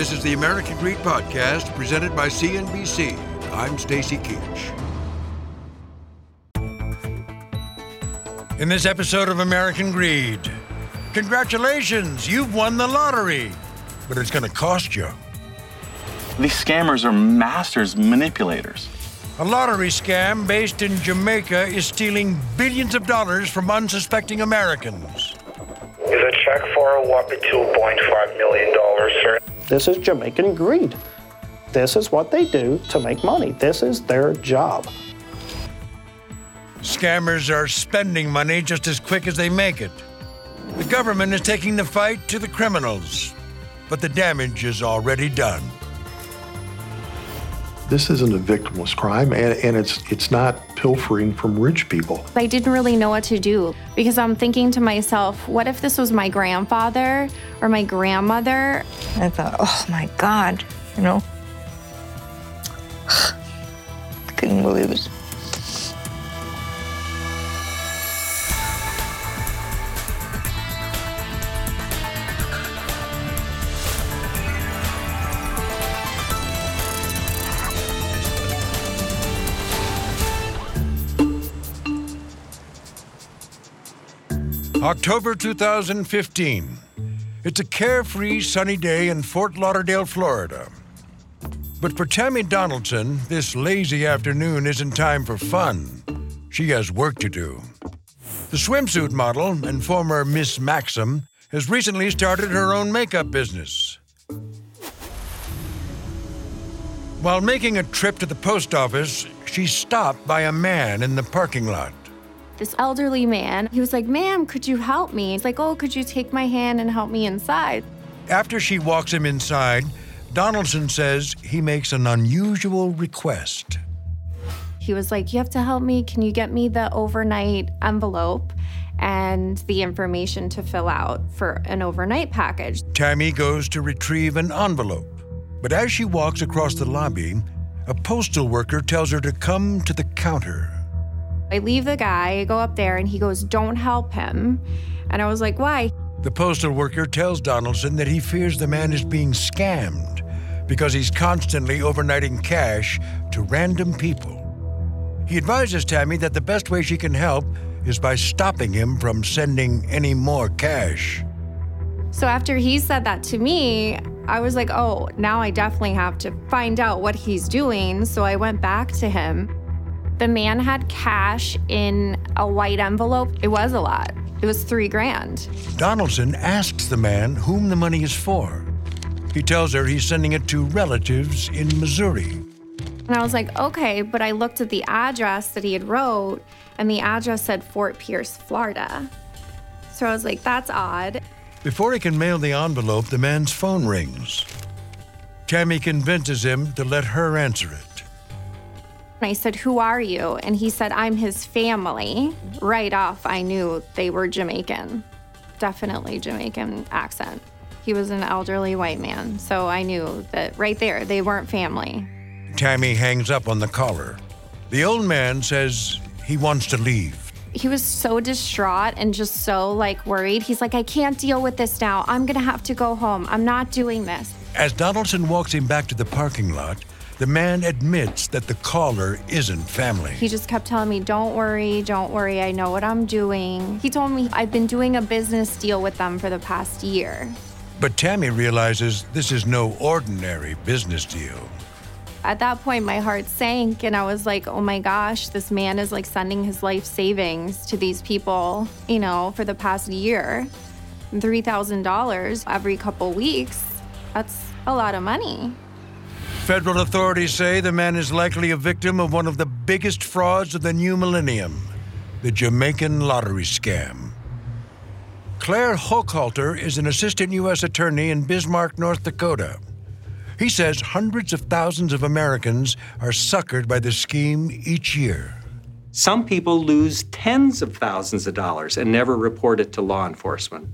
This is the American Greed Podcast presented by CNBC. I'm Stacy Keach. In this episode of American Greed, congratulations, you've won the lottery, but it's going to cost you. These scammers are masters manipulators. A lottery scam based in Jamaica is stealing billions of dollars from unsuspecting Americans. Is a check for a whopping $2.5 million, sir. This is Jamaican greed. This is what they do to make money. This is their job. Scammers are spending money just as quick as they make it. The government is taking the fight to the criminals, but the damage is already done. This isn't a victimless crime, and, and it's it's not pilfering from rich people. I didn't really know what to do because I'm thinking to myself, what if this was my grandfather or my grandmother? I thought, oh my God, you know, I couldn't believe it. October 2015. It's a carefree, sunny day in Fort Lauderdale, Florida. But for Tammy Donaldson, this lazy afternoon isn't time for fun. She has work to do. The swimsuit model and former Miss Maxim has recently started her own makeup business. While making a trip to the post office, she's stopped by a man in the parking lot. This elderly man, he was like, Ma'am, could you help me? He's like, Oh, could you take my hand and help me inside? After she walks him inside, Donaldson says he makes an unusual request. He was like, You have to help me. Can you get me the overnight envelope and the information to fill out for an overnight package? Tammy goes to retrieve an envelope. But as she walks across the lobby, a postal worker tells her to come to the counter. I leave the guy, I go up there, and he goes, Don't help him. And I was like, Why? The postal worker tells Donaldson that he fears the man is being scammed because he's constantly overnighting cash to random people. He advises Tammy that the best way she can help is by stopping him from sending any more cash. So after he said that to me, I was like, oh, now I definitely have to find out what he's doing. So I went back to him. The man had cash in a white envelope. It was a lot. It was three grand. Donaldson asks the man whom the money is for. He tells her he's sending it to relatives in Missouri. And I was like, okay, but I looked at the address that he had wrote, and the address said Fort Pierce, Florida. So I was like, that's odd. Before he can mail the envelope, the man's phone rings. Tammy convinces him to let her answer it. I said, Who are you? And he said, I'm his family. Right off, I knew they were Jamaican. Definitely Jamaican accent. He was an elderly white man, so I knew that right there, they weren't family. Tammy hangs up on the caller. The old man says he wants to leave. He was so distraught and just so like worried. He's like, I can't deal with this now. I'm gonna have to go home. I'm not doing this. As Donaldson walks him back to the parking lot, the man admits that the caller isn't family. He just kept telling me, Don't worry, don't worry, I know what I'm doing. He told me I've been doing a business deal with them for the past year. But Tammy realizes this is no ordinary business deal. At that point, my heart sank, and I was like, oh my gosh, this man is like sending his life savings to these people, you know, for the past year. $3,000 every couple weeks. That's a lot of money. Federal authorities say the man is likely a victim of one of the biggest frauds of the new millennium the Jamaican lottery scam. Clare Hochhalter is an assistant U.S. attorney in Bismarck, North Dakota. He says hundreds of thousands of Americans are suckered by the scheme each year. Some people lose tens of thousands of dollars and never report it to law enforcement.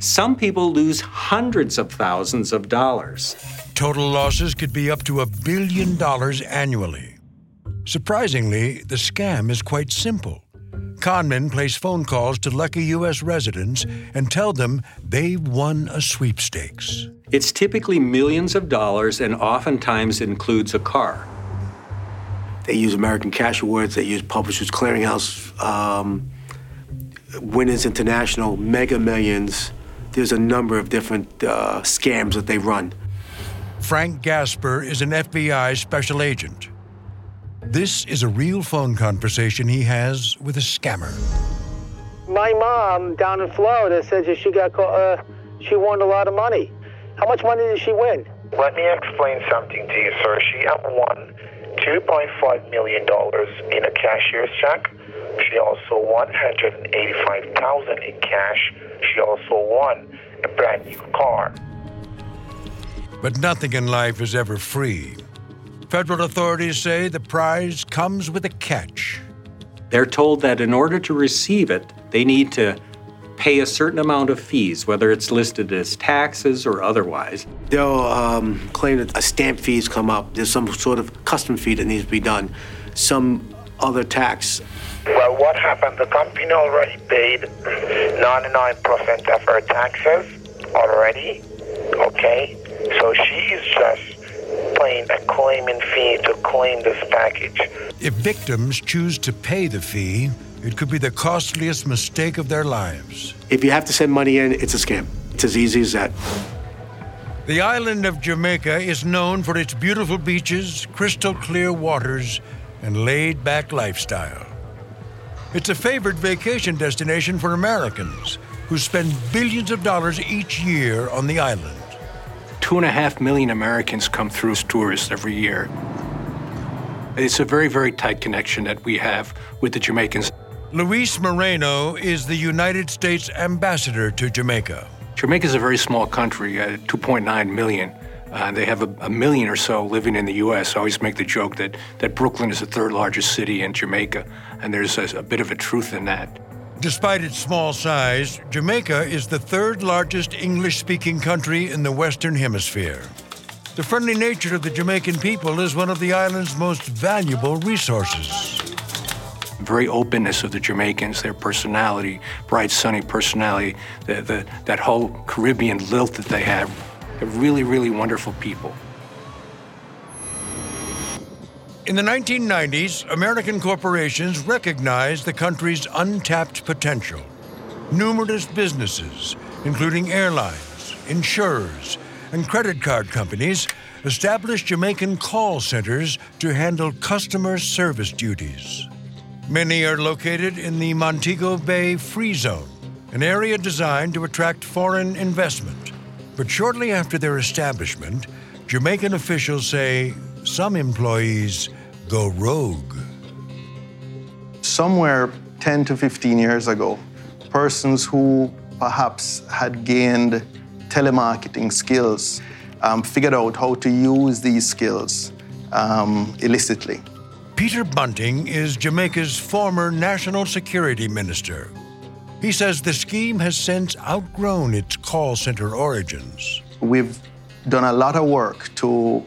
Some people lose hundreds of thousands of dollars. Total losses could be up to a billion dollars annually. Surprisingly, the scam is quite simple. Conmen place phone calls to lucky U.S. residents and tell them they've won a sweepstakes. It's typically millions of dollars and oftentimes includes a car. They use American Cash Awards, they use Publishers Clearinghouse, um, Winners International, Mega Millions. There's a number of different uh, scams that they run. Frank Gasper is an FBI special agent. This is a real phone conversation he has with a scammer. My mom down in Florida says that she got uh, she won a lot of money. How much money did she win? Let me explain something to you, sir. She won $2.5 million in a cashier's check. She also won 185000 in cash. She also won a brand new car. But nothing in life is ever free. Federal authorities say the prize comes with a catch. They're told that in order to receive it, they need to pay a certain amount of fees, whether it's listed as taxes or otherwise. They'll um, claim that a stamp fees come up. There's some sort of custom fee that needs to be done, some other tax. Well, what happened? The company already paid 99% of her taxes already. Okay? So she's just paying a claiming fee to claim this package. If victims choose to pay the fee, it could be the costliest mistake of their lives. If you have to send money in, it's a scam. It's as easy as that. The island of Jamaica is known for its beautiful beaches, crystal clear waters, and laid back lifestyle. It's a favored vacation destination for Americans who spend billions of dollars each year on the island. Two and a half million Americans come through as tourists every year. It's a very, very tight connection that we have with the Jamaicans. Luis Moreno is the United States ambassador to Jamaica. Jamaica is a very small country, uh, 2.9 million. Uh, they have a, a, million or so living in the U.S. I always make the joke that, that Brooklyn is the third largest city in Jamaica, and there's a, a bit of a truth in that. Despite its small size, Jamaica is the third largest English speaking country in the Western Hemisphere. The friendly nature of the Jamaican people is one of the island's most valuable resources. The very openness of the Jamaicans, their personality, bright, sunny personality, the, the, that whole Caribbean lilt that they have. They're really, really wonderful people. In the 1990s, American corporations recognized the country's untapped potential. Numerous businesses, including airlines, insurers, and credit card companies, established Jamaican call centers to handle customer service duties. Many are located in the Montego Bay Free Zone, an area designed to attract foreign investment. But shortly after their establishment, Jamaican officials say some employees go rogue. Somewhere 10 to 15 years ago, persons who perhaps had gained telemarketing skills um, figured out how to use these skills um, illicitly. Peter Bunting is Jamaica's former national security minister. He says the scheme has since outgrown its call center origins. We've done a lot of work to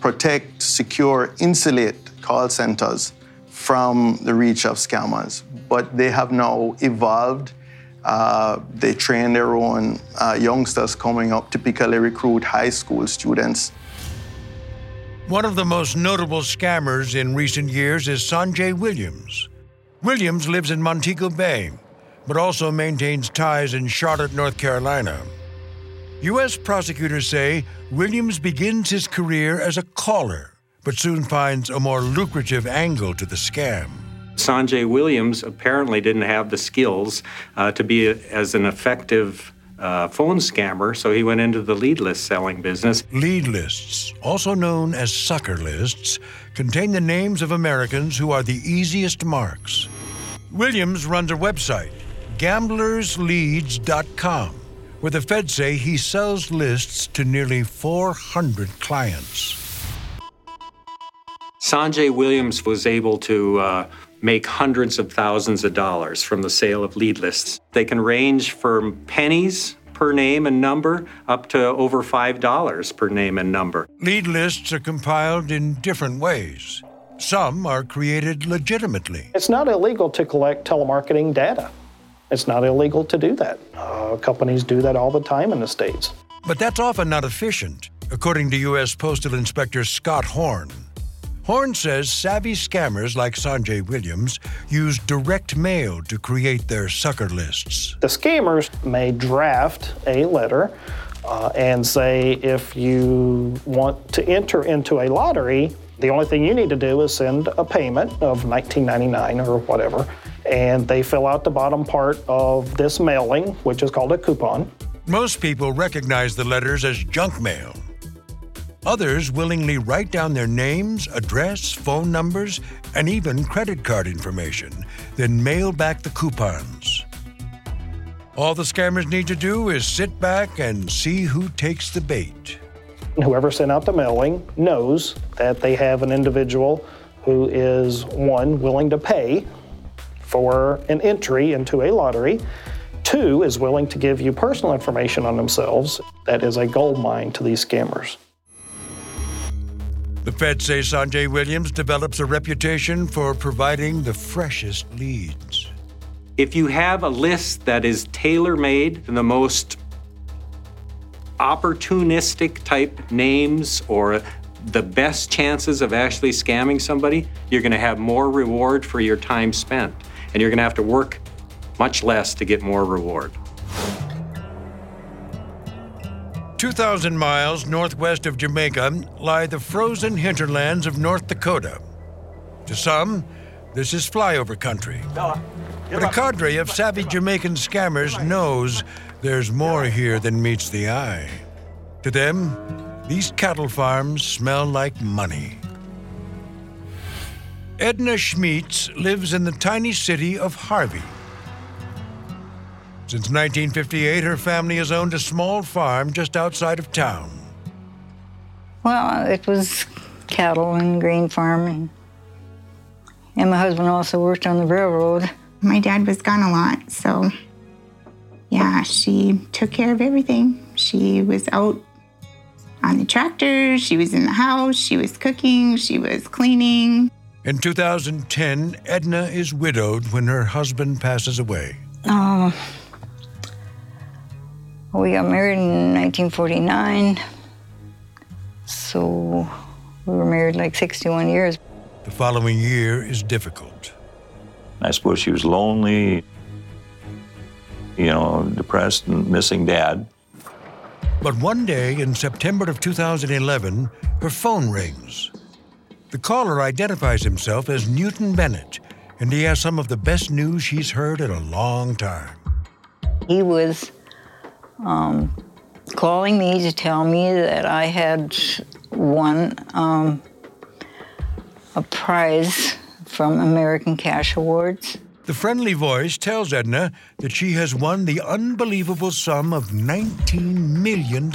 protect, secure, insulate call centers from the reach of scammers. But they have now evolved. Uh, they train their own uh, youngsters coming up, typically recruit high school students. One of the most notable scammers in recent years is Sanjay Williams. Williams lives in Montego Bay, but also maintains ties in Charlotte, North Carolina. U.S. prosecutors say Williams begins his career as a caller, but soon finds a more lucrative angle to the scam. Sanjay Williams apparently didn't have the skills uh, to be a, as an effective uh, phone scammer, so he went into the lead list selling business. Lead lists, also known as sucker lists, contain the names of Americans who are the easiest marks. Williams runs a website, gamblersleads.com where the feds say he sells lists to nearly 400 clients. Sanjay Williams was able to uh, make hundreds of thousands of dollars from the sale of lead lists. They can range from pennies per name and number up to over $5 per name and number. Lead lists are compiled in different ways. Some are created legitimately. It's not illegal to collect telemarketing data. It's not illegal to do that. Uh, companies do that all the time in the States. But that's often not efficient, according to U.S. Postal Inspector Scott Horn. Horn says savvy scammers like Sanjay Williams use direct mail to create their sucker lists. The scammers may draft a letter uh, and say if you want to enter into a lottery, the only thing you need to do is send a payment of $19.99 or whatever, and they fill out the bottom part of this mailing, which is called a coupon. Most people recognize the letters as junk mail. Others willingly write down their names, address, phone numbers, and even credit card information, then mail back the coupons. All the scammers need to do is sit back and see who takes the bait. Whoever sent out the mailing knows that they have an individual who is, one, willing to pay for an entry into a lottery, two, is willing to give you personal information on themselves. That is a gold mine to these scammers. The feds say Sanjay Williams develops a reputation for providing the freshest leads. If you have a list that is tailor made to the most opportunistic type names or the best chances of actually scamming somebody, you're going to have more reward for your time spent. And you're going to have to work much less to get more reward. 2,000 miles northwest of Jamaica lie the frozen hinterlands of North Dakota. To some, this is flyover country. But a cadre of savvy Jamaican scammers knows there's more here than meets the eye. To them, these cattle farms smell like money. Edna Schmitz lives in the tiny city of Harvey. Since 1958, her family has owned a small farm just outside of town. Well, it was cattle and grain farming. And my husband also worked on the railroad. My dad was gone a lot, so yeah, she took care of everything. She was out on the tractor, she was in the house, she was cooking, she was cleaning. In 2010, Edna is widowed when her husband passes away. Oh, we got married in 1949, so we were married like 61 years. The following year is difficult. I suppose she was lonely, you know, depressed and missing dad. But one day in September of 2011, her phone rings. The caller identifies himself as Newton Bennett, and he has some of the best news she's heard in a long time. He was um, calling me to tell me that I had won um, a prize from American Cash Awards. The friendly voice tells Edna that she has won the unbelievable sum of $19 million.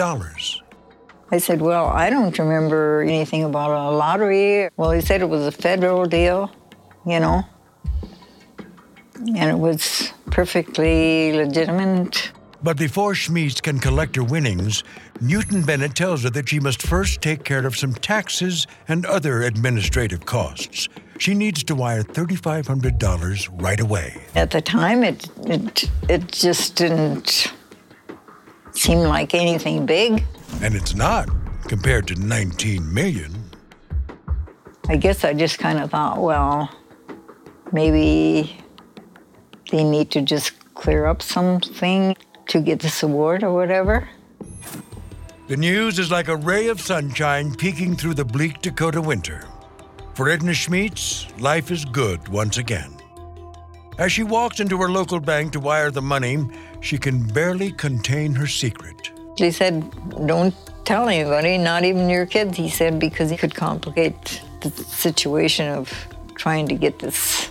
I said, Well, I don't remember anything about a lottery. Well, he said it was a federal deal, you know, and it was perfectly legitimate. But before Schmitz can collect her winnings, Newton Bennett tells her that she must first take care of some taxes and other administrative costs. She needs to wire $3,500 right away. At the time, it, it, it just didn't seem like anything big. And it's not compared to 19 million. I guess I just kind of thought, well, maybe they need to just clear up something to get this award or whatever. The news is like a ray of sunshine peeking through the bleak Dakota winter. For Edna Schmitz, life is good once again. As she walks into her local bank to wire the money, she can barely contain her secret. He said, Don't tell anybody, not even your kids, he said, because it could complicate the situation of trying to get this,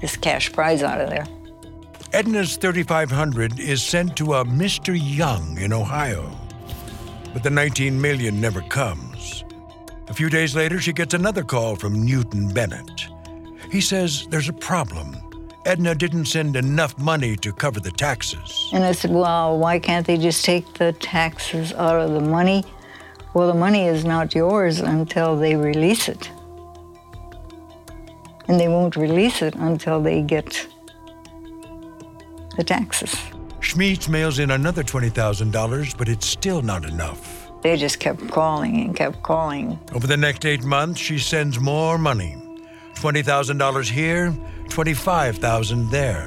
this cash prize out of there. Edna's 3500 is sent to a Mr. Young in Ohio. But the 19 million never comes. A few days later, she gets another call from Newton Bennett. He says there's a problem. Edna didn't send enough money to cover the taxes. And I said, well, why can't they just take the taxes out of the money? Well, the money is not yours until they release it. And they won't release it until they get the taxes. Schmitz mails in another $20,000, but it's still not enough. They just kept calling and kept calling. Over the next eight months, she sends more money. $20,000 here, 25,000 there.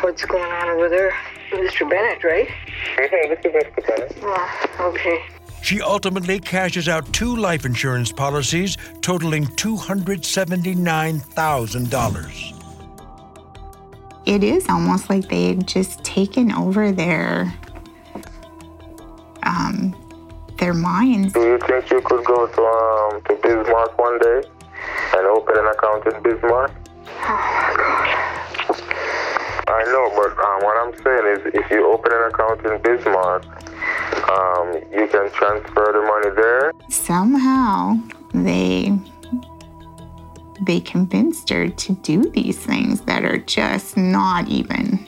What's going on over there? Mr. Bennett, right? this is Mr. Bennett. Oh, okay. She ultimately cashes out two life insurance policies totaling $279,000. It is almost like they've just taken over their um, their minds. Do you think you could go to um to Bismarck one day and open an account in Bismarck? I know, but um, what I'm saying is, if you open an account in Bismarck, um, you can transfer the money there. Somehow they they convinced her to do these things that are just not even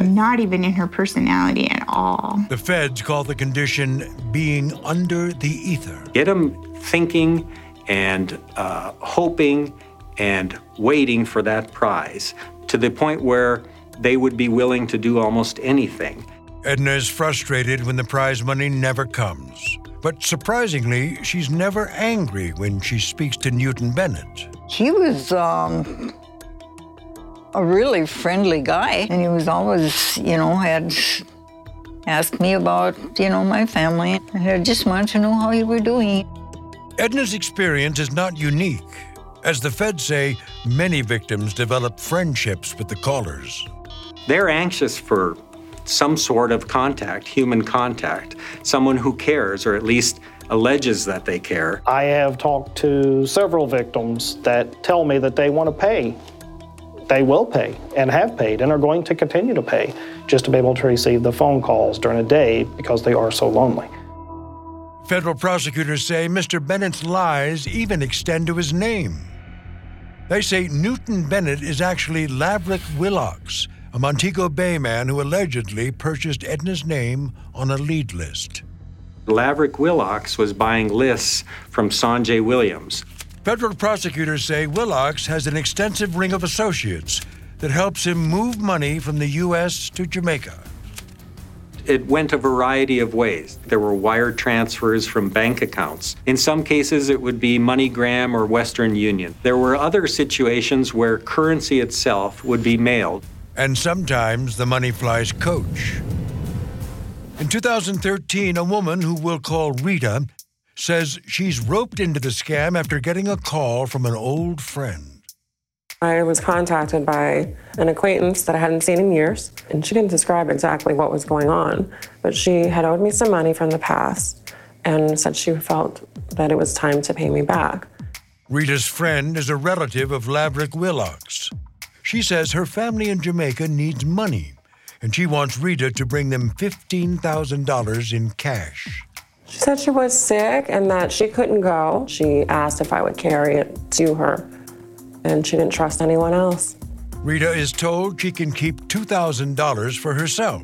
not even in her personality at all. The feds call the condition being under the ether. Get them thinking and uh, hoping and waiting for that prize to the point where they would be willing to do almost anything. Edna is frustrated when the prize money never comes. But surprisingly, she's never angry when she speaks to Newton Bennett. He was um, a really friendly guy, and he was always, you know, had asked me about, you know, my family. And I just wanted to know how you were doing. Edna's experience is not unique. As the feds say, many victims develop friendships with the callers. They're anxious for some sort of contact, human contact, someone who cares or at least alleges that they care. I have talked to several victims that tell me that they want to pay. They will pay and have paid and are going to continue to pay just to be able to receive the phone calls during the day because they are so lonely. Federal prosecutors say Mr. Bennett's lies even extend to his name. They say Newton Bennett is actually Lavrick Willocks, a Montego Bay man who allegedly purchased Edna's name on a lead list. Lavrick Willocks was buying lists from Sanjay Williams. Federal prosecutors say Willocks has an extensive ring of associates that helps him move money from the U.S. to Jamaica. It went a variety of ways. There were wire transfers from bank accounts. In some cases, it would be MoneyGram or Western Union. There were other situations where currency itself would be mailed. And sometimes the money flies coach. In 2013, a woman who we'll call Rita says she's roped into the scam after getting a call from an old friend. I was contacted by an acquaintance that I hadn't seen in years, and she didn't describe exactly what was going on, but she had owed me some money from the past and said she felt that it was time to pay me back. Rita's friend is a relative of Lavrick Willocks. She says her family in Jamaica needs money, and she wants Rita to bring them $15,000 in cash. She said she was sick and that she couldn't go. She asked if I would carry it to her, and she didn't trust anyone else. Rita is told she can keep $2,000 for herself.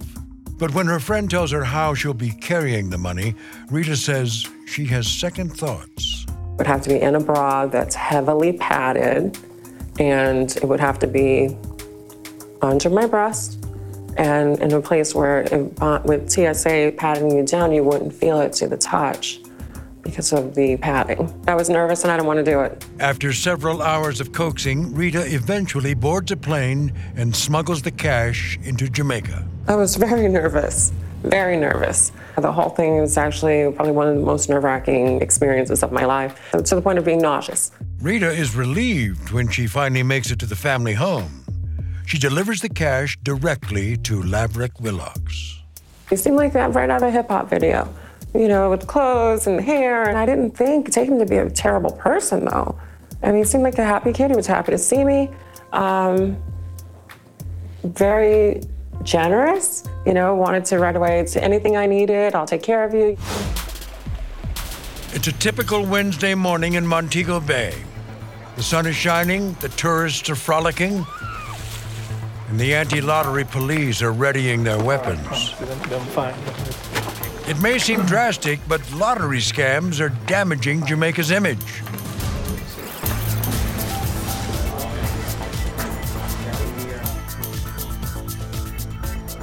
But when her friend tells her how she'll be carrying the money, Rita says she has second thoughts. It would have to be in a bra that's heavily padded, and it would have to be under my breast and in a place where if, uh, with TSA patting you down, you wouldn't feel it to the touch because of the padding. I was nervous and I didn't want to do it. After several hours of coaxing, Rita eventually boards a plane and smuggles the cash into Jamaica. I was very nervous, very nervous. The whole thing was actually probably one of the most nerve wracking experiences of my life, to the point of being nauseous. Rita is relieved when she finally makes it to the family home. She delivers the cash directly to Lavrick Willocks. You seem like that right out of a hip hop video, you know, with clothes and hair. And I didn't think, take him to be a terrible person, though. I mean, he seemed like a happy kid. He was happy to see me. Um, very generous, you know, wanted to right away to anything I needed, I'll take care of you. It's a typical Wednesday morning in Montego Bay. The sun is shining, the tourists are frolicking, and the anti lottery police are readying their weapons. It may seem drastic, but lottery scams are damaging Jamaica's image.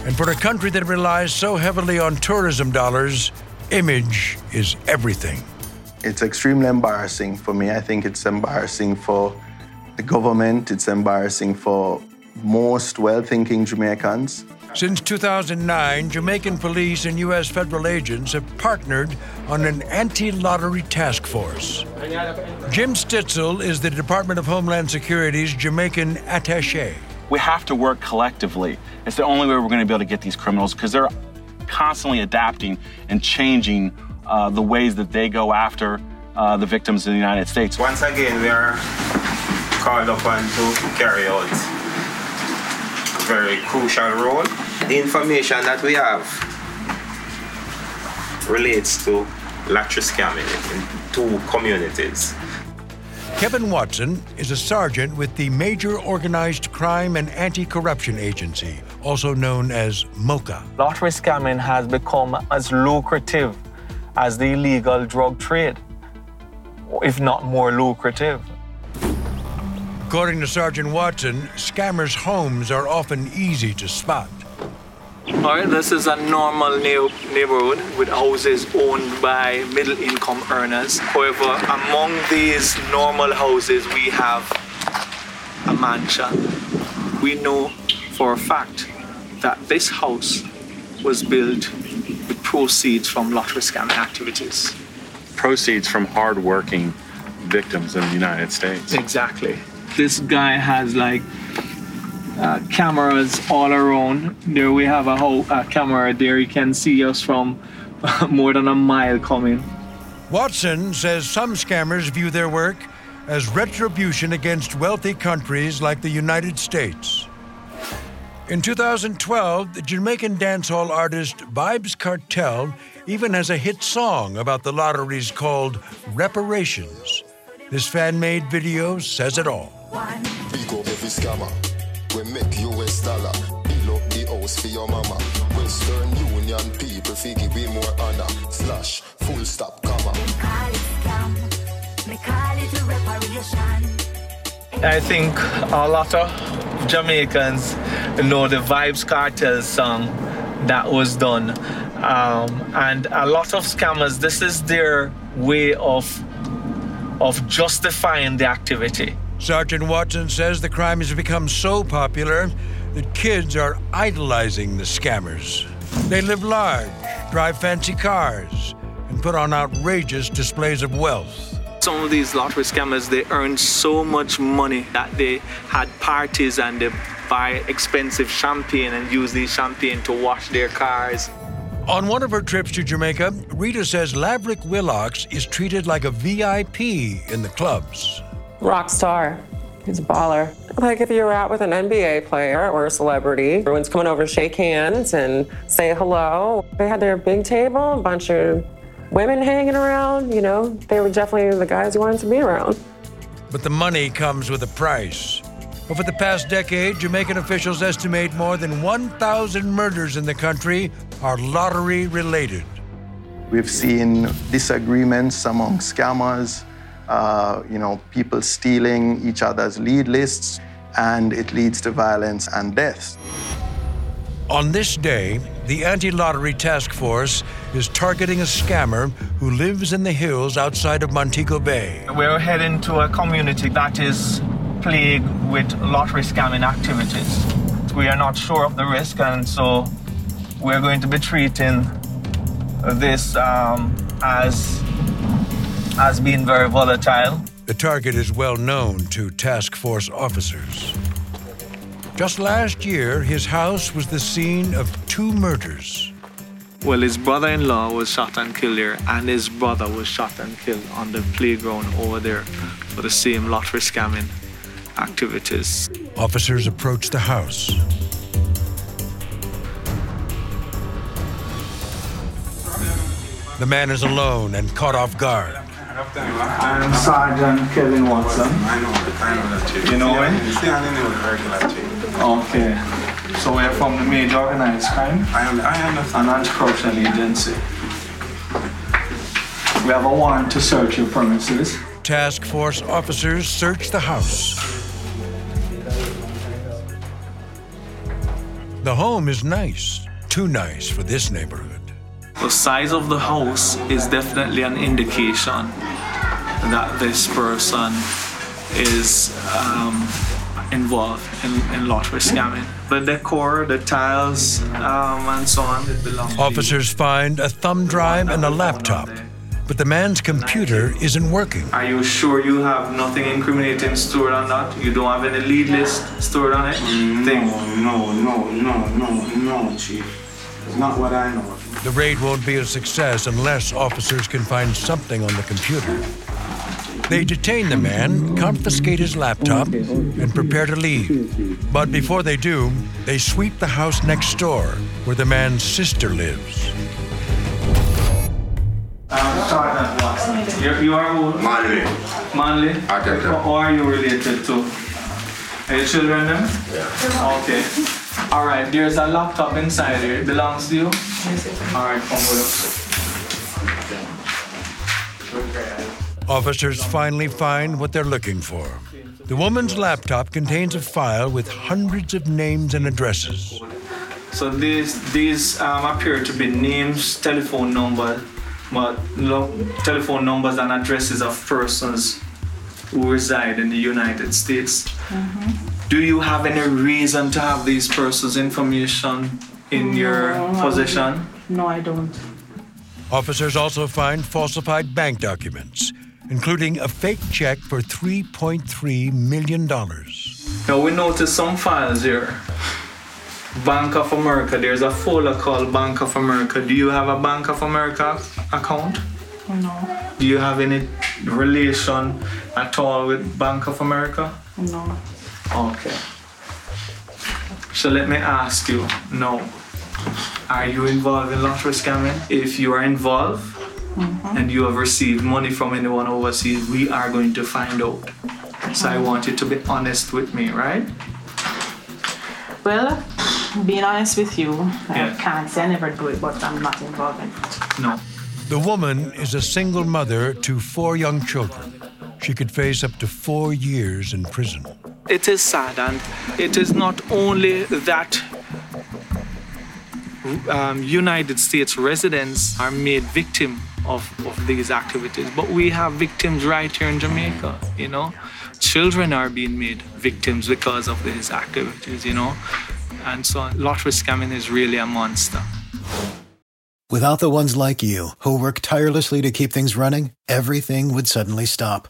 And for a country that relies so heavily on tourism dollars, image is everything. It's extremely embarrassing for me. I think it's embarrassing for the government, it's embarrassing for most well thinking Jamaicans. Since 2009, Jamaican police and U.S. federal agents have partnered on an anti lottery task force. Jim Stitzel is the Department of Homeland Security's Jamaican attache. We have to work collectively. It's the only way we're going to be able to get these criminals because they're constantly adapting and changing uh, the ways that they go after uh, the victims in the United States. Once again, we are called upon to carry out a very crucial role. The information that we have relates to lottery scamming in two communities. Kevin Watson is a sergeant with the Major Organized Crime and Anti Corruption Agency, also known as MOCA. Lottery scamming has become as lucrative as the illegal drug trade, if not more lucrative. According to Sergeant Watson, scammers' homes are often easy to spot. All right, this is a normal neighborhood with houses owned by middle income earners. However, among these normal houses, we have a mansion. We know for a fact that this house was built with proceeds from lottery scamming activities. Proceeds from hardworking victims in the United States. Exactly. This guy has like uh, cameras all around. There we have a whole uh, camera there. You can see us from more than a mile coming. Watson says some scammers view their work as retribution against wealthy countries like the United States. In 2012, the Jamaican dancehall artist Vybz Kartel even has a hit song about the lotteries called Reparations. This fan made video says it all. Big up every scammer. We make US dollar. Build up the house for your mama. Western Union people figure we more honor. Slash, full stop, comma. I think a lot of Jamaicans know the Vybz Kartel song that was done. Um, and a lot of scammers, this is their way of of justifying the activity. Sergeant Watson says the crime has become so popular that kids are idolizing the scammers. They live large, drive fancy cars, and put on outrageous displays of wealth. Some of these lottery scammers, they earn so much money that they had parties and they buy expensive champagne and use the champagne to wash their cars. On one of her trips to Jamaica, Rita says Lavrick Willocks is treated like a VIP in the clubs. Rock star. He's a baller. Like if you're out with an NBA player or a celebrity, everyone's coming over to shake hands and say hello. They had their big table, a bunch of women hanging around, you know, they were definitely the guys you wanted to be around. But the money comes with a price. Over the past decade, Jamaican officials estimate more than 1,000 murders in the country are lottery related. We've seen disagreements among scammers, uh, you know, people stealing each other's lead lists, and it leads to violence and deaths. On this day, the anti lottery task force is targeting a scammer who lives in the hills outside of Montego Bay. We're heading to a community that is plagued with lottery scamming activities. We are not sure of the risk, and so we're going to be treating this um, as has been very volatile. The target is well known to task force officers. Just last year, his house was the scene of two murders. Well, his brother in law was shot and killed here, and his brother was shot and killed on the playground over there for the same lottery scamming activities. Officers approached the house. The man is alone and caught off guard. I'm Sergeant Kevin Watson. I know, I know that chief. You know him? He's the only new regular chief. Okay. So we're from the major organized crime I, am, I understand. and anti-corruption agency. We have a warrant to search your premises. Task force officers search the house. The home is nice, too nice for this neighborhood. The size of the house is definitely an indication that this person is um, involved in, in lottery scamming. The decor, the tiles, um, and so on, it belongs to. Officers find a thumb drive and a laptop, but the man's computer isn't working. Are you sure you have nothing incriminating stored on that? You don't have any lead list stored on it? Thing. No, no, no, no, no, chief. It's not what I know. The raid won't be a success unless officers can find something on the computer. They detain the man, confiscate his laptop, and prepare to leave. But before they do, they sweep the house next door where the man's sister lives. Um, Sergeant Watson. You, you are who? Manly. Manly? Okay, Who who are you related to? Are your children them? Yeah. Okay. All right, there's a laptop inside here. It belongs to you? All right, come with us. Officers finally find what they're looking for. The woman's laptop contains a file with hundreds of names and addresses. So these these um, appear to be names, telephone number, but lo- telephone numbers and addresses of persons who reside in the United States. Do you have any reason to have these persons' information in your possession? No, I don't. Officers also find falsified bank documents, including a fake check for $3.3 million. Now we notice some files here. Bank of America, there's a folder called Bank of America. Do you have a Bank of America account? No, Do you have any relation at all with Bank of America? no. Okay. So let me ask you no. are you involved in lottery scamming? If you are involved and you have received money from anyone overseas, we are going to find out. So I want you to be honest with me, right? Well, being honest with you, Yeah. I can't say I never do it, but I'm not involved in it. No. The woman is a single mother to four young children. She could face up to four years in prison. It is sad, and it is not only that um, United States residents are made victim of, of these activities, but we have victims right here in Jamaica, you know. Children are being made victims because of these activities, you know. And so lottery scamming is really a monster. Without the ones like you, who work tirelessly to keep things running, everything would suddenly stop.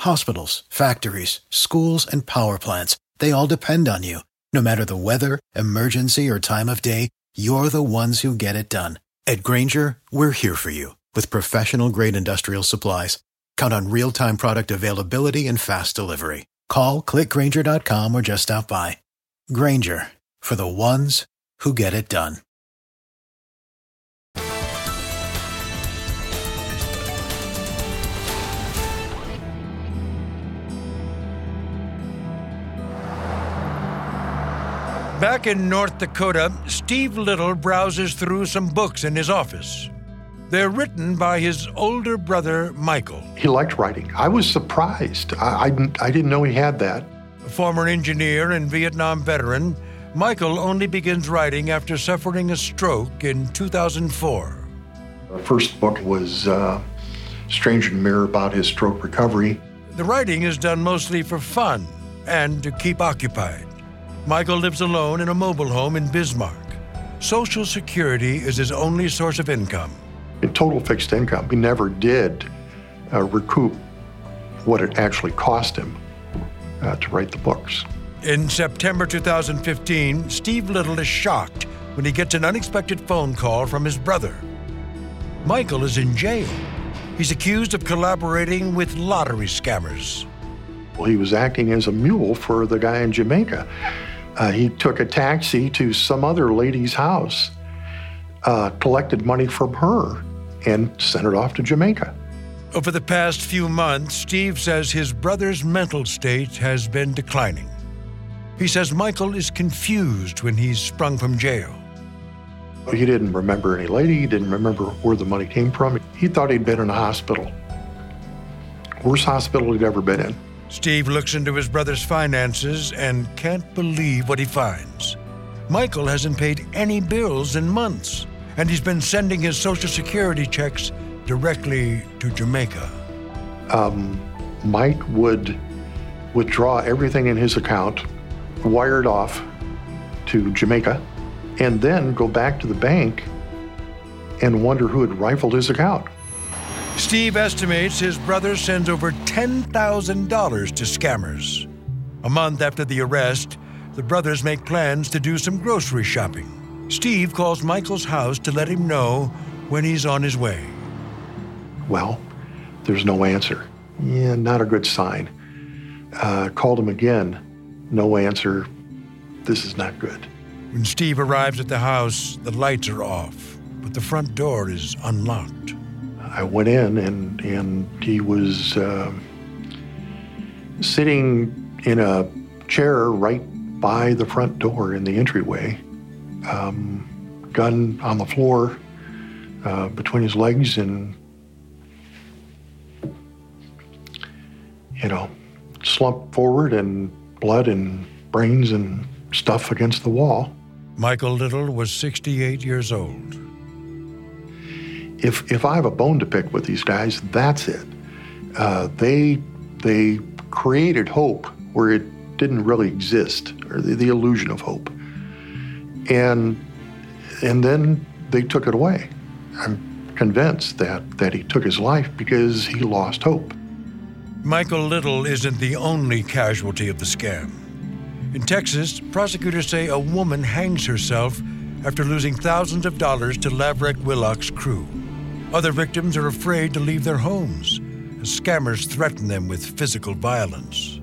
Hospitals, factories, schools, and power plants, they all depend on you. No matter the weather, emergency, or time of day, you're the ones who get it done. At Grainger, we're here for you with professional grade industrial supplies. Count on real time product availability and fast delivery. Call clickgranger.com or just stop by. Grainger for the ones who get it done. Back in North Dakota, Steve Little browses through some books in his office. They're written by his older brother, Michael. He liked writing. I was surprised. I, I, didn't- I didn't know he had that. A former engineer and Vietnam veteran, Michael only begins writing after suffering a stroke in 2004. The first book was uh, Stranger in the Mirror about his stroke recovery. The writing is done mostly for fun and to keep occupied. Michael lives alone in a mobile home in Bismarck. Social Security is his only source of income. In total fixed income, he never did uh, recoup what it actually cost him uh, to write the books. In September 2015, Steve Little is shocked when he gets an unexpected phone call from his brother. Michael is in jail. He's accused of collaborating with lottery scammers. Well, he was acting as a mule for the guy in Jamaica. Uh, he took a taxi to some other lady's house, uh, collected money from her, and sent it off to Jamaica. Over the past few months, Steve says his brother's mental state has been declining. He says Michael is confused when he's sprung from jail. He didn't remember any lady, he didn't remember where the money came from. He thought he'd been in a hospital. Worst hospital he'd ever been in. Steve looks into his brother's finances and can't believe what he finds. Michael hasn't paid any bills in months, and he's been sending his Social Security checks directly to Jamaica. Um, Mike would withdraw everything in his account, wire it off to Jamaica, and then go back to the bank and wonder who had rifled his account. Steve estimates his brother sends over $10,000 to scammers. A month after the arrest, the brothers make plans to do some grocery shopping. Steve calls Michael's house to let him know when he's on his way. Well, there's no answer. Yeah, not a good sign. Uh, called him again. No answer. This is not good. When Steve arrives at the house, the lights are off, but the front door is unlocked. I went in and and he was uh, sitting in a chair right by the front door in the entryway, um, gun on the floor uh, between his legs, and you know, slumped forward and blood and brains and stuff against the wall. Michael Little was 68 years old. If if I have a bone to pick with these guys, that's it. Uh, they they created hope where it didn't really exist, or the, the illusion of hope, and and then they took it away. I'm convinced that that he took his life because he lost hope. Michael Little isn't the only casualty of the scam. In Texas, prosecutors say a woman hangs herself after losing thousands of dollars to Lavrick Willock's crew. Other victims are afraid to leave their homes as scammers threaten them with physical violence.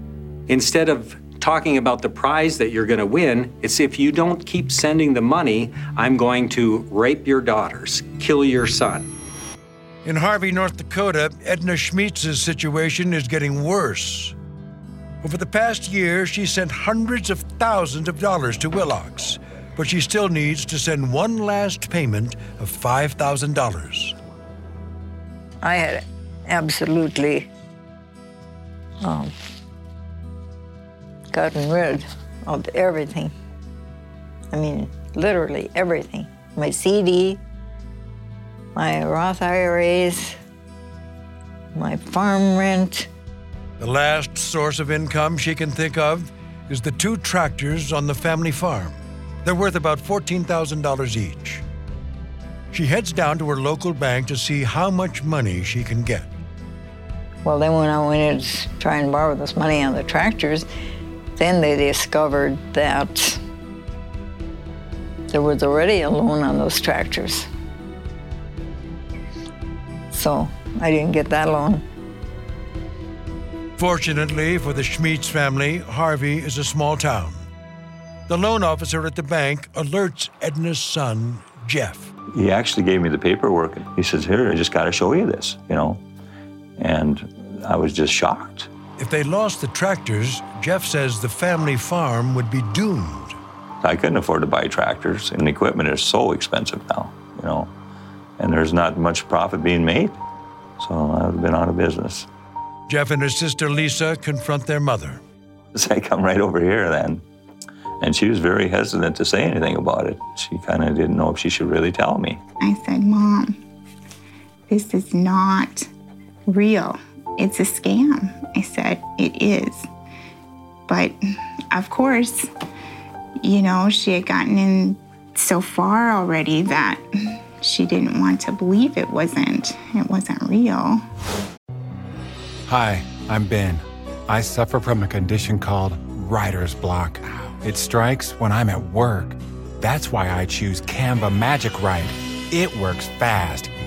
Instead of talking about the prize that you're going to win, it's if you don't keep sending the money, I'm going to rape your daughters, kill your son. In Harvey, North Dakota, Edna Schmitz's situation is getting worse. Over the past year, she sent hundreds of thousands of dollars to Willocks, but she still needs to send one last payment of $5,000. I had absolutely um, gotten rid of everything. I mean, literally everything. My CD, my Roth IRAs, my farm rent. The last source of income she can think of is the two tractors on the family farm. They're worth about $14,000 each. She heads down to her local bank to see how much money she can get. Well, then when I went in to try and borrow this money on the tractors, then they discovered that there was already a loan on those tractors. So I didn't get that loan. Fortunately for the Schmitz family, Harvey is a small town. The loan officer at the bank alerts Edna's son, Jeff. He actually gave me the paperwork. He says, Here, I just got to show you this, you know. And I was just shocked. If they lost the tractors, Jeff says the family farm would be doomed. I couldn't afford to buy tractors, and equipment is so expensive now, you know. And there's not much profit being made. So I would have been out of business. Jeff and his sister Lisa confront their mother. So I come right over here then. And she was very hesitant to say anything about it. She kind of didn't know if she should really tell me. I said, Mom, this is not real. It's a scam. I said, It is. But of course, you know, she had gotten in so far already that she didn't want to believe it wasn't it wasn't real. Hi, I'm Ben. I suffer from a condition called writer's block. It strikes when I'm at work. That's why I choose Canva Magic Write. It works fast,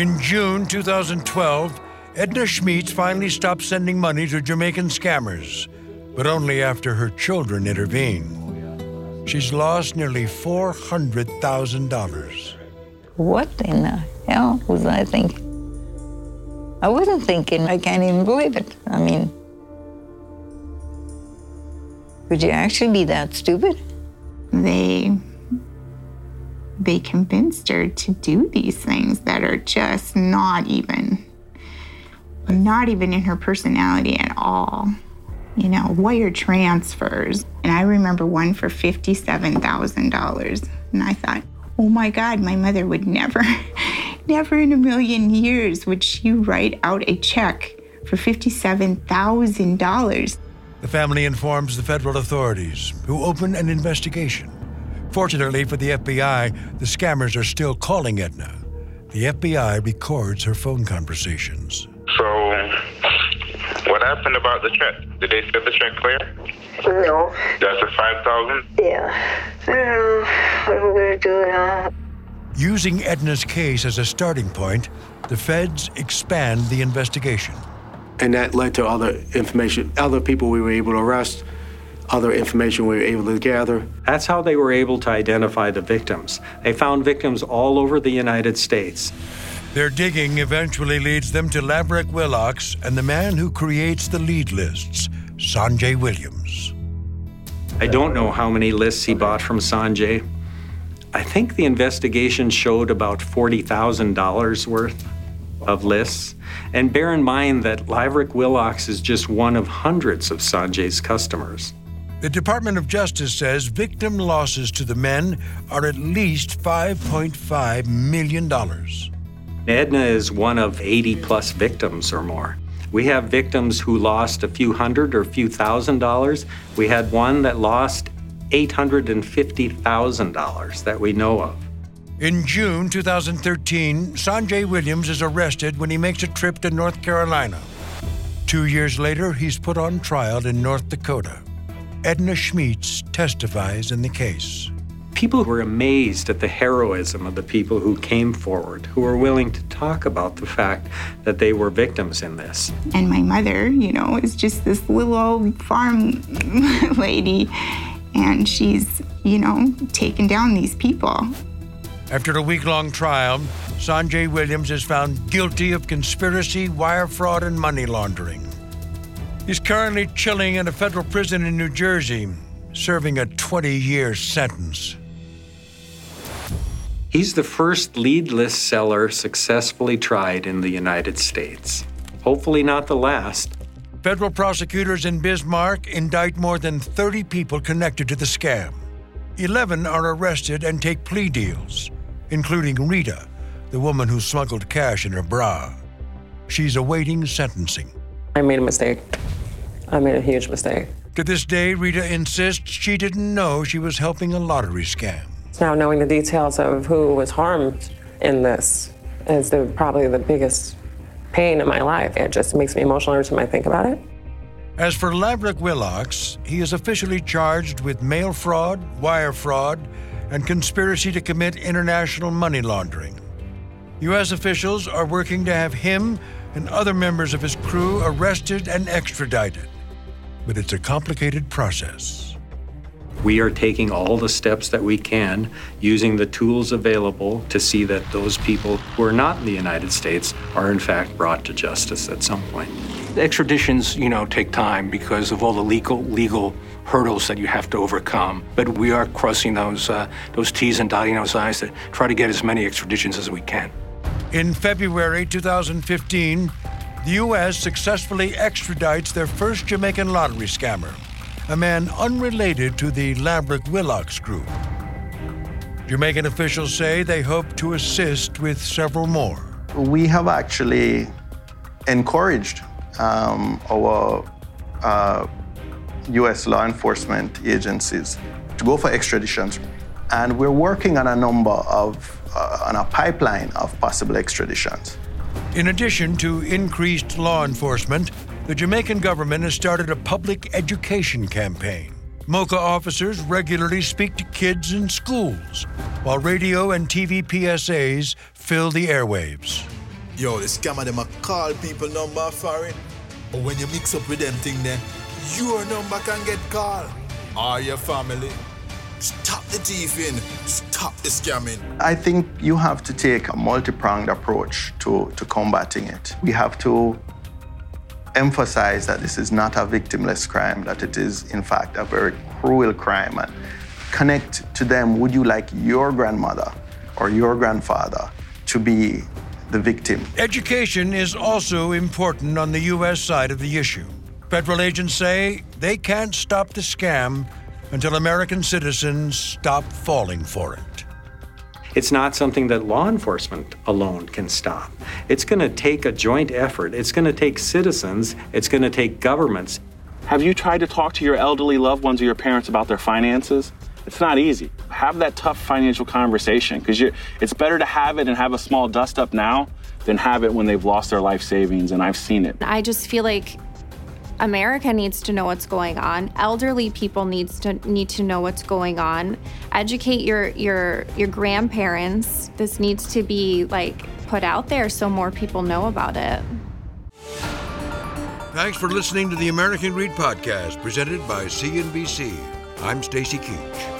In June 2012, Edna Schmitz finally stopped sending money to Jamaican scammers, but only after her children intervened. She's lost nearly $400,000. What in the hell was I thinking? I wasn't thinking, I can't even believe it. I mean, could you actually be that stupid? They they convinced her to do these things that are just not even not even in her personality at all. You know, wire transfers. And I remember one for $57,000. And I thought, oh my God, my mother would never, never in a million years would she write out a check for $57,000. The family informs the federal authorities, who open an investigation. Fortunately for the FBI, the scammers are still calling Edna. The FBI records her phone conversations. So, what happened about the check? Did they set the check clear? No. That's the 5000 Yeah. I don't know what I'm gonna do now. Uh, Using Edna's case as a starting point, the feds expand the investigation. And that led to other information, other people we were able to arrest, other information we were able to gather. That's how they were able to identify the victims. They found victims all over the United States. Their digging eventually leads them to Lavrick Willocks and the man who creates the lead lists, Sanjay Williams. I don't know how many lists he bought from Sanjay. I think the investigation showed about $40,000 worth of lists. And bear in mind that Lavrick Willocks is just one of hundreds of Sanjay's customers. The Department of Justice says victim losses to the men are at least $5.5 million. Edna is one of 80 plus victims or more. We have victims who lost a few hundred or a few thousand dollars. We had one that lost $850,000 that we know of. In June 2013, Sanjay Williams is arrested when he makes a trip to North Carolina. Two years later, he's put on trial in North Dakota. Edna Schmitz testifies in the case. People were amazed at the heroism of the people who came forward, who were willing to talk about the fact that they were victims in this. And my mother, you know, is just this little old farm lady. And she's, you know, taken down these people. After a week long trial, Sanjay Williams is found guilty of conspiracy, wire fraud, and money laundering. He's currently chilling in a federal prison in New Jersey, serving a 20 year sentence. He's the first lead list seller successfully tried in the United States. Hopefully, not the last. Federal prosecutors in Bismarck indict more than 30 people connected to the scam. 11 are arrested and take plea deals, including Rita, the woman who smuggled cash in her bra. She's awaiting sentencing. I made a mistake. I made a huge mistake. To this day, Rita insists she didn't know she was helping a lottery scam. Now, knowing the details of who was harmed in this is the, probably the biggest pain in my life. It just makes me emotional every time I think about it. As for Lavrick Willocks, he is officially charged with mail fraud, wire fraud, and conspiracy to commit international money laundering. U.S. officials are working to have him and other members of his crew arrested and extradited. But it's a complicated process. We are taking all the steps that we can using the tools available to see that those people who are not in the United States are in fact brought to justice at some point. Extraditions, you know, take time because of all the legal legal hurdles that you have to overcome. But we are crossing those uh, those T's and dotting those I's to try to get as many extraditions as we can. In February 2015, the U.S. successfully extradites their first Jamaican lottery scammer, a man unrelated to the Lavrick Willocks group. Jamaican officials say they hope to assist with several more. We have actually encouraged um, our uh, U.S. law enforcement agencies to go for extraditions. And we're working on a number of uh, on a pipeline of possible extraditions. In addition to increased law enforcement, the Jamaican government has started a public education campaign. MOCA officers regularly speak to kids in schools, while radio and TV PSAs fill the airwaves. Yo, the scammer them a call people number foreign. But when you mix up with them thing then, your number can get called. Or your family. Stop the thieving. Stop the scamming. I think you have to take a multi-pronged approach to, to combating it. We have to emphasize that this is not a victimless crime, that it is, in fact, a very cruel crime. And connect to them would you like your grandmother or your grandfather to be the victim? Education is also important on the U.S. side of the issue. Federal agents say they can't stop the scam until American citizens stop falling for it. It's not something that law enforcement alone can stop. It's going to take a joint effort. It's going to take citizens. It's going to take governments. Have you tried to talk to your elderly loved ones or your parents about their finances? It's not easy. Have that tough financial conversation because it's better to have it and have a small dust up now than have it when they've lost their life savings, and I've seen it. I just feel like America needs to know what's going on. Elderly people needs to need to know what's going on. Educate your your your grandparents. This needs to be like put out there so more people know about it. Thanks for listening to the American Greed podcast presented by CNBC. I'm Stacy Keach.